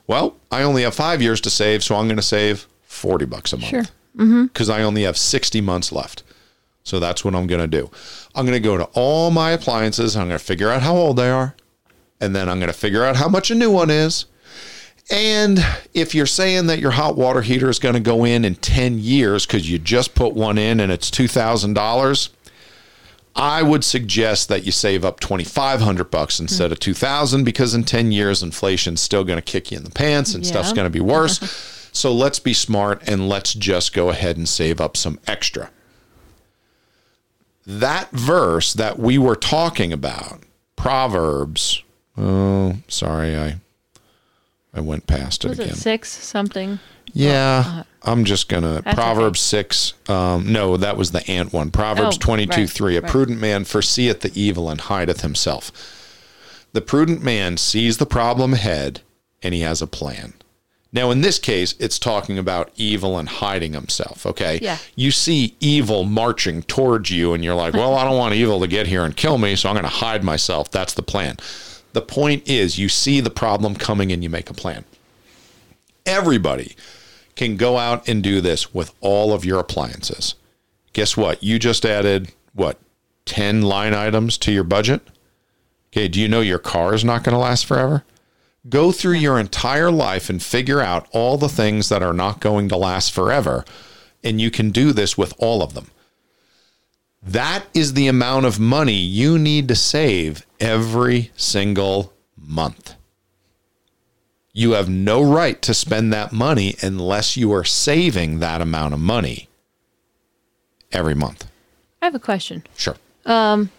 Well, I only have 5 years to save, so I'm going to save 40 bucks a month. Sure. Mm-hmm. Cuz I only have 60 months left. So that's what I'm going to do. I'm going to go to all my appliances, I'm going to figure out how old they are, and then I'm going to figure out how much a new one is. And if you're saying that your hot water heater is going to go in in 10 years because you just put one in and it's $2,000, I would suggest that you save up 2500 bucks instead of 2000 because in 10 years inflation's still going to kick you in the pants and stuff's going to be worse. so let's be smart and let's just go ahead and save up some extra. That verse that we were talking about, Proverbs, oh, sorry, I I went past it Was again. it six something? Yeah, I'm just gonna Proverbs six. Um, no, that was the ant one. Proverbs Oh, twenty two right, three. A right. prudent man foreseeth the evil and hideth himself. The prudent man sees the problem ahead, and he has a plan. Now, in this case, it's talking about evil and hiding himself. Okay. Yeah. You see evil marching towards you, and you're like, well, I don't want evil to get here and kill me, so I'm going to hide myself. That's the plan. The point is, you see the problem coming and you make a plan. Everybody can go out and do this with all of your appliances. Guess what? You just added, what, 10 line items to your budget? Okay. Do you know your car is not going to last forever? Go through your entire life and figure out all the things that are not going to last forever. And you can do this with all of them. That is the amount of money you need to save every single month. You have no right to spend that money unless you are saving that amount of money every month. I have a question. Sure. Um,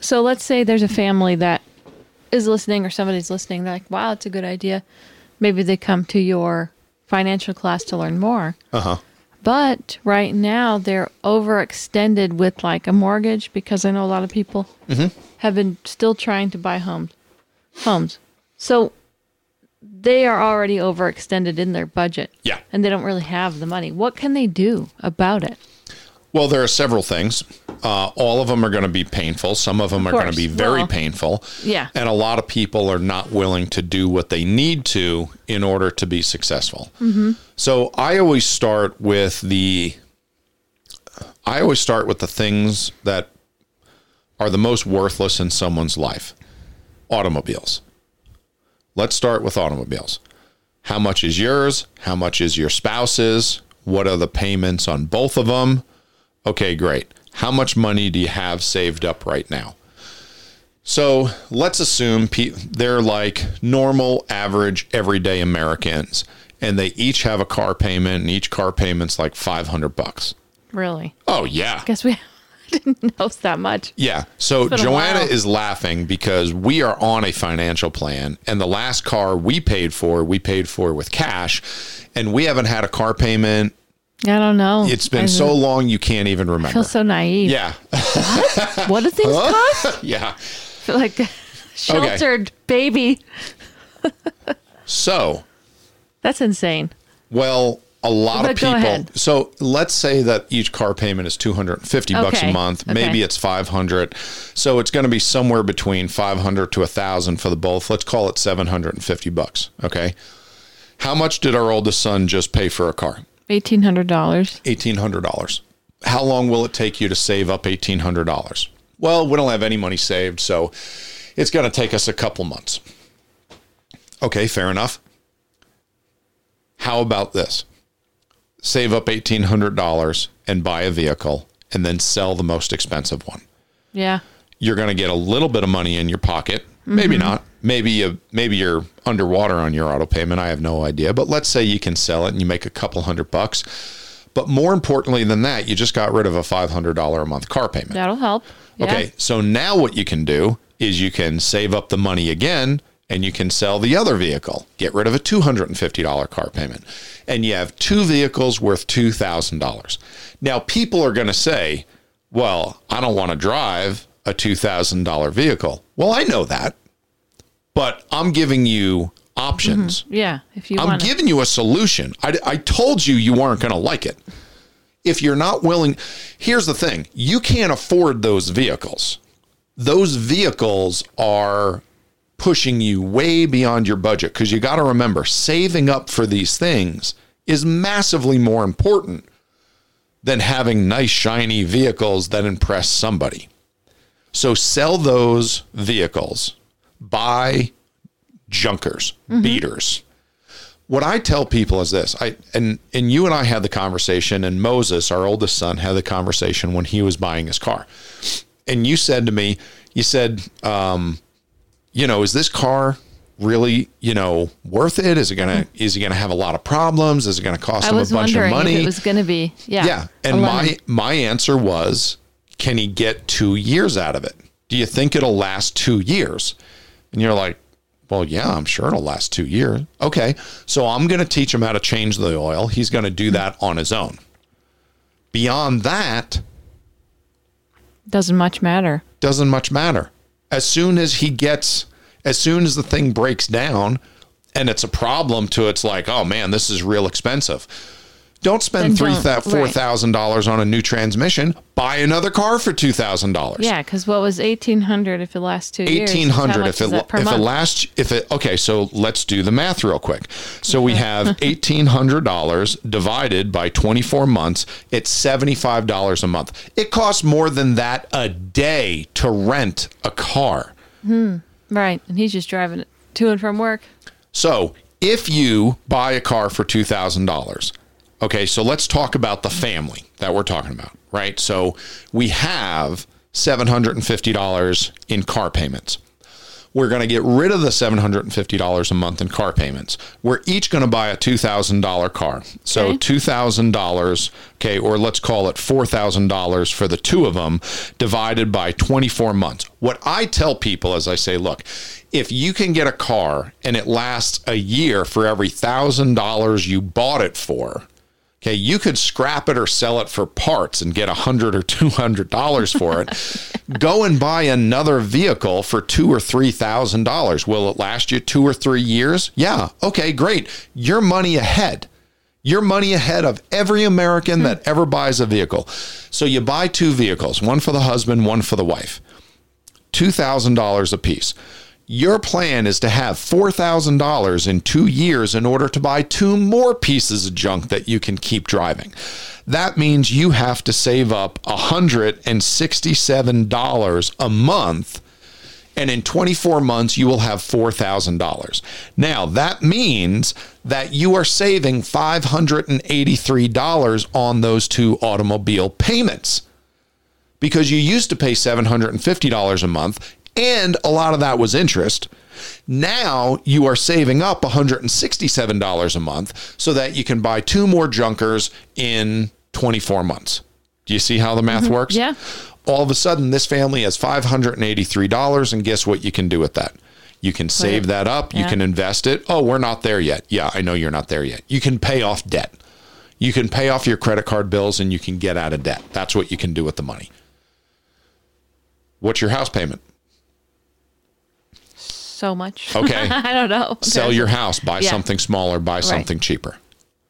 so let's say there's a family that is listening or somebody's listening. They're like, wow, it's a good idea. Maybe they come to your financial class to learn more. Uh huh. But right now they're overextended with like a mortgage because I know a lot of people mm-hmm. have been still trying to buy homes. Homes. So they are already overextended in their budget. Yeah. And they don't really have the money. What can they do about it? Well, there are several things. Uh, all of them are going to be painful. Some of them are going to be very Well, painful. yeah. And a lot of people are not willing to do what they need to in order to be successful. So I always start with the. I always start with the things that are the most worthless in someone's life. Automobiles. Let's start with automobiles. How much is yours? How much is your spouse's? What are the payments on both of them? Okay, great. How much money do you have saved up right now? So let's assume they're like normal, average, everyday Americans, and they each have a car payment, and each car payment's like 500 bucks. Really? Oh, yeah. I Guess we didn't know that much. Yeah. So JoAnna is laughing because we are on a financial plan, and the last car we paid for, we paid for with cash, and we haven't had a car payment. I don't know. It's been I so long you can't even remember. I feel so naive. yeah. What what do things cost? yeah. Like sheltered baby. So, That's insane. well, a lot But of people. So let's say that each car payment is 250 bucks a month. okay. Maybe it's 500. So it's going to be somewhere between 500 to 1000 for the both. Let's call it 750 bucks. Okay. How much did our oldest son just pay for a car? Eighteen hundred dollars. $1,800. How long will it take you to save up $1,800? Well, we don't have any money saved, so it's going to take us a couple months. Okay, fair enough. How about this? Save up $1,800 and buy a vehicle and then sell the most expensive one. Yeah. You're going to get a little bit of money in your pocket. Maybe mm-hmm. not. Maybe you maybe you're underwater on your auto payment. I have no idea. But let's say you can sell it and you make a couple hundred bucks. But more importantly than that, you just got rid of a $500 a month car payment. That'll help. Yeah. Okay, so now what you can do is you can save up the money again and you can sell the other vehicle, get rid of a $250 car payment, and you have two vehicles worth $2,000. Now, people are going to say, well, I don't want to drive a $2,000 vehicle. Well, I know that, but I'm giving you options. Mm-hmm. Yeah. If you I'm want. giving you a solution. I, I told you you weren't going to like it. If you're not willing, here's the thing you can't afford those vehicles. Those vehicles are pushing you way beyond your budget because you got to remember saving up for these things is massively more important than having nice, shiny vehicles that impress somebody. So sell those vehicles, buy junkers, beaters. What I tell people is this: I and and you and I had the conversation, and Moses, our oldest son, had the conversation when he was buying his car, and you said to me, you said, um, you know, is this car really, you know, worth it? Is it gonna is it gonna have a lot of problems? Is it gonna cost I him a bunch of money? it was going to be. Yeah. Yeah. And my my answer was, can he get two years out of it? Do you think it'll last two years? And you're like, well, yeah, I'm sure it'll last two years. Okay. So I'm going to teach him how to change the oil. He's going to do that on his own. Beyond that, doesn't much matter. doesn't much matter. As soon as he gets, as soon as the thing breaks down and it's a problem to it's like, oh man, this is real expensive. Don't spend three don't- that four thousand dollars on a new transmission. Buy another car for two thousand dollars. Yeah, because what was eighteen hundred if it lasts two years? Eighteen How if it if it lasts if it okay so let's do the math real quick. So we have eighteen hundred dollars divided by twenty four months. It's seventy five dollars a month. It costs more than that a day to rent a car. Hmm, right, and he's just driving it to and from work. So if you buy a car for two thousand dollars, okay, so let's talk about the family that we're talking about, right? So we have seven hundred and fifty dollars in car payments. We're going to get rid of the $750 a month in car payments. We're each going to buy a $2,000 car. So Okay. $2,000, okay, or let's call it $4,000 for the two of them divided by 24 months. What I tell people is I say, look, if you can get a car and it lasts a year for every $1,000 you bought it for, Okay, you could scrap it or sell it for parts and get a hundred or two hundred dollars for it. Go and buy another vehicle for two or three thousand dollars. Will it last you two or three years? Yeah. Okay, great. You're money ahead. You're money ahead of every American that hmm. ever buys a vehicle. So you buy two vehicles, one for the husband, one for the wife. $2,000 a piece. Your plan is to have $4,000 in two years in order to buy two more pieces of junk that you can keep driving. That means you have to save up $167 a month. And in 24 months, you will have $4,000. Now, that means that you are saving $583 on those two automobile payments because you used to pay $750 a month and a lot of that was interest. Now you are saving up $167 a month so that you can buy two more junkers in 24 months. Do you see how the math mm-hmm. works? Yeah. All of a sudden, this family has $583, and guess what you can do with that? You can save that up. You can invest it. Oh, we're not there yet. Yeah, I know you're not there yet. You can pay off debt. You can pay off your credit card bills and you can get out of debt. That's what you can do with the money. What's your house payment? So much. Okay. I don't know. Sell your house, buy Yeah. something smaller, buy something cheaper.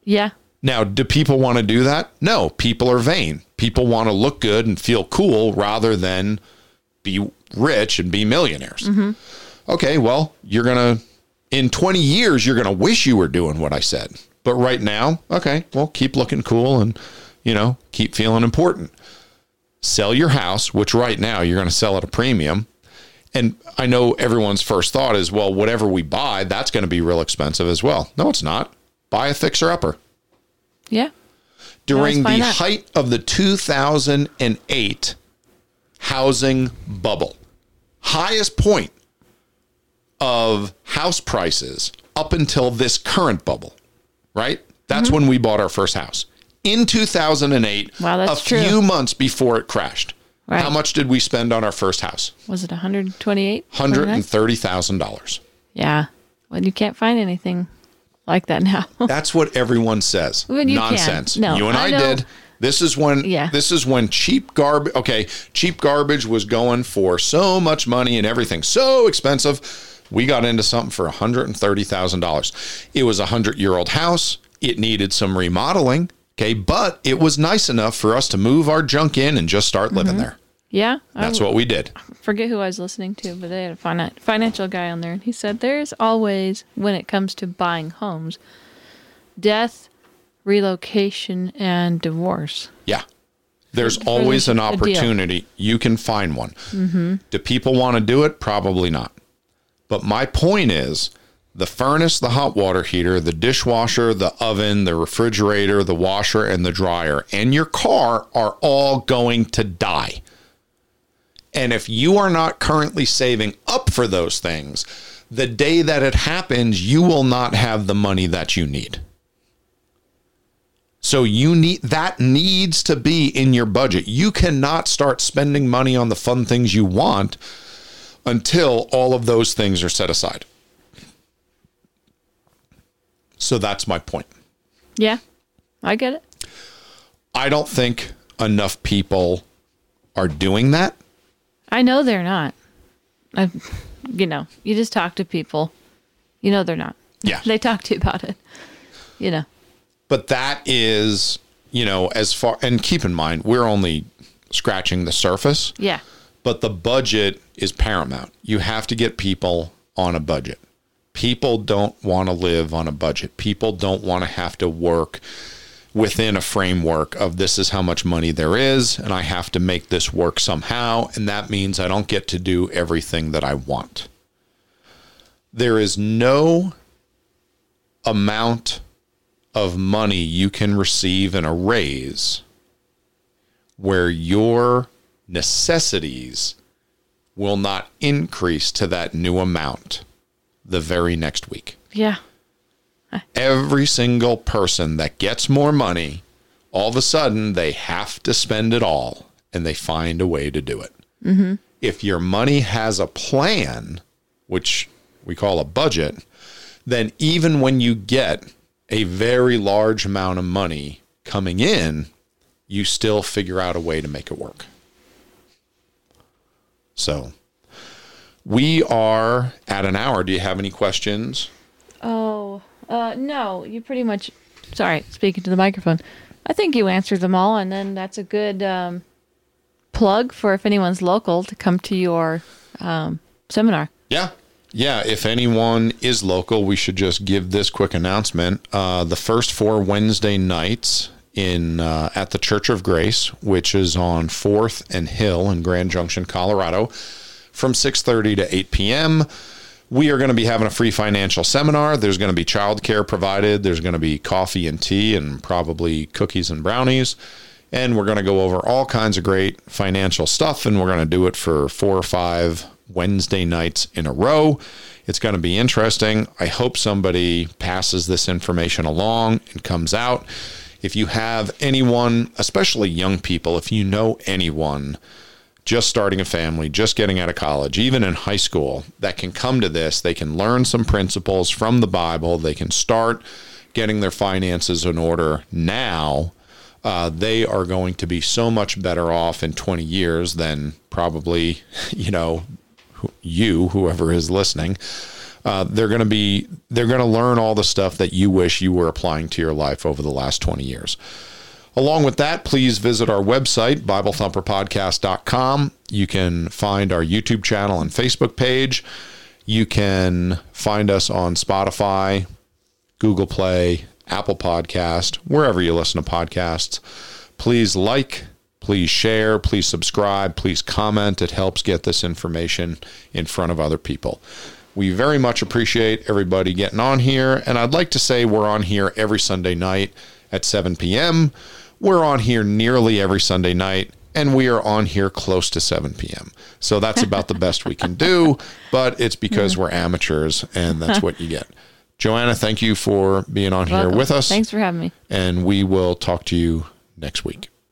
Yeah. Now, do people want to do that? No, people are vain. People want to look good and feel cool rather than be rich and be millionaires. Mm-hmm. Okay, well, you're going to, in 20 years, you're going to wish you were doing what I said. But right now, okay, well, keep looking cool and, you know, keep feeling important. Sell your house, which right now you're going to sell at a premium. And I know everyone's first thought is, well, whatever we buy, that's going to be real expensive as well. No, it's not. Buy a fixer upper Yeah. during the that. height of the 2008 housing bubble. Highest point of house prices up until this current bubble, right? That's Mm-hmm. when we bought our first house. In 2008, Wow, that's a true. few months before it crashed. Right. How much did we spend on our first house? Was it 128? $130,000. Yeah. Well, you can't find anything like that now. That's what everyone says. Well, you can. Nonsense. No, you and I, I did. This is when Yeah. this is when cheap garbage okay, cheap garbage was going for so much money and everything so expensive. We got into something for $130,000. It was a 100-year-old house. It needed some remodeling, okay, but it was nice enough for us to move our junk in and just start Mm-hmm. living there. yeah. I That's what we did. forget who I was listening to, but they had a finan- financial guy on there, and he said there's always, when it comes to buying homes, death, relocation, and divorce. Yeah. There's always an opportunity. You can find one. Do people want to do it? Probably not. But my point is the furnace, the hot water heater, the dishwasher, the oven, the refrigerator, the washer, and the dryer, and your car are all going to die. And if you are not currently saving up for those things, the day that it happens, you will not have the money that you need. So you need that needs to be in your budget. You cannot start spending money on the fun things you want until all of those things are set aside. So that's my point. Yeah, I get it. I don't think enough people are doing that. I know they're not. I, you know, you just talk to people. You know they're not. Yeah. They talk to you about it. You know. But that is, you know, as far and keep in mind, we're only scratching the surface. Yeah. but the budget is paramount. You have to get people on a budget. People don't want to live on a budget. People don't want to have to work within a framework of this is how much money there is, and I have to make this work somehow, and that means I don't get to do everything that I want. There is no amount of money you can receive in a raise where your necessities will not increase to that new amount the very next week. Yeah. Every single person that gets more money, all of a sudden they have to spend it all and they find a way to do it. Mm-hmm. If your money has a plan, which we call a budget, then even when you get a very large amount of money coming in, you still figure out a way to make it work. So we are at an hour. Do you have any questions? Oh, uh, no, you pretty much. Sorry, speaking to the microphone. I think you answered them all, and then that's a good um, plug for if anyone's local to come to your um, seminar. Yeah. Yeah. If anyone is local, we should just give this quick announcement. Uh, the first four Wednesday nights in uh, at the Church of Grace, which is on Fourth and Hill in Grand Junction, Colorado, from 6:30 to 8 p.m. We are going to be having a free financial seminar. There's going to be childcare provided. There's going to be coffee and tea and probably cookies and brownies. And we're going to go over all kinds of great financial stuff. And we're going to do it for four or five Wednesday nights in a row. It's going to be interesting. I hope somebody passes this information along and comes out. If you have anyone, especially young people, if you know anyone just starting a family, just getting out of college, even in high school, that can come to this. They can learn some principles from the Bible. They can start getting their finances in order now. Uh, they are going to be so much better off in 20 years than probably, you know, you, whoever is listening. Uh, they're going to be, they're going to learn all the stuff that you wish you were applying to your life over the last 20 years. Along with that, please visit our website, BibleThumperPodcast.com. You can find our YouTube channel and Facebook page. You can find us on Spotify, Google Play, Apple Podcast, wherever you listen to podcasts. Please like, please share, please subscribe, please comment. It helps get this information in front of other people. We very much appreciate everybody getting on here. And I'd like to say we're on here every Sunday night at 7 p.m. We're on here nearly every Sunday night, and we are on here close to 7 p.m. So that's about the best we can do, but it's because we're amateurs, and that's what you get. JoAnna, thank you for being on here Welcome. with us, Thanks for having me. and we will talk to you next week.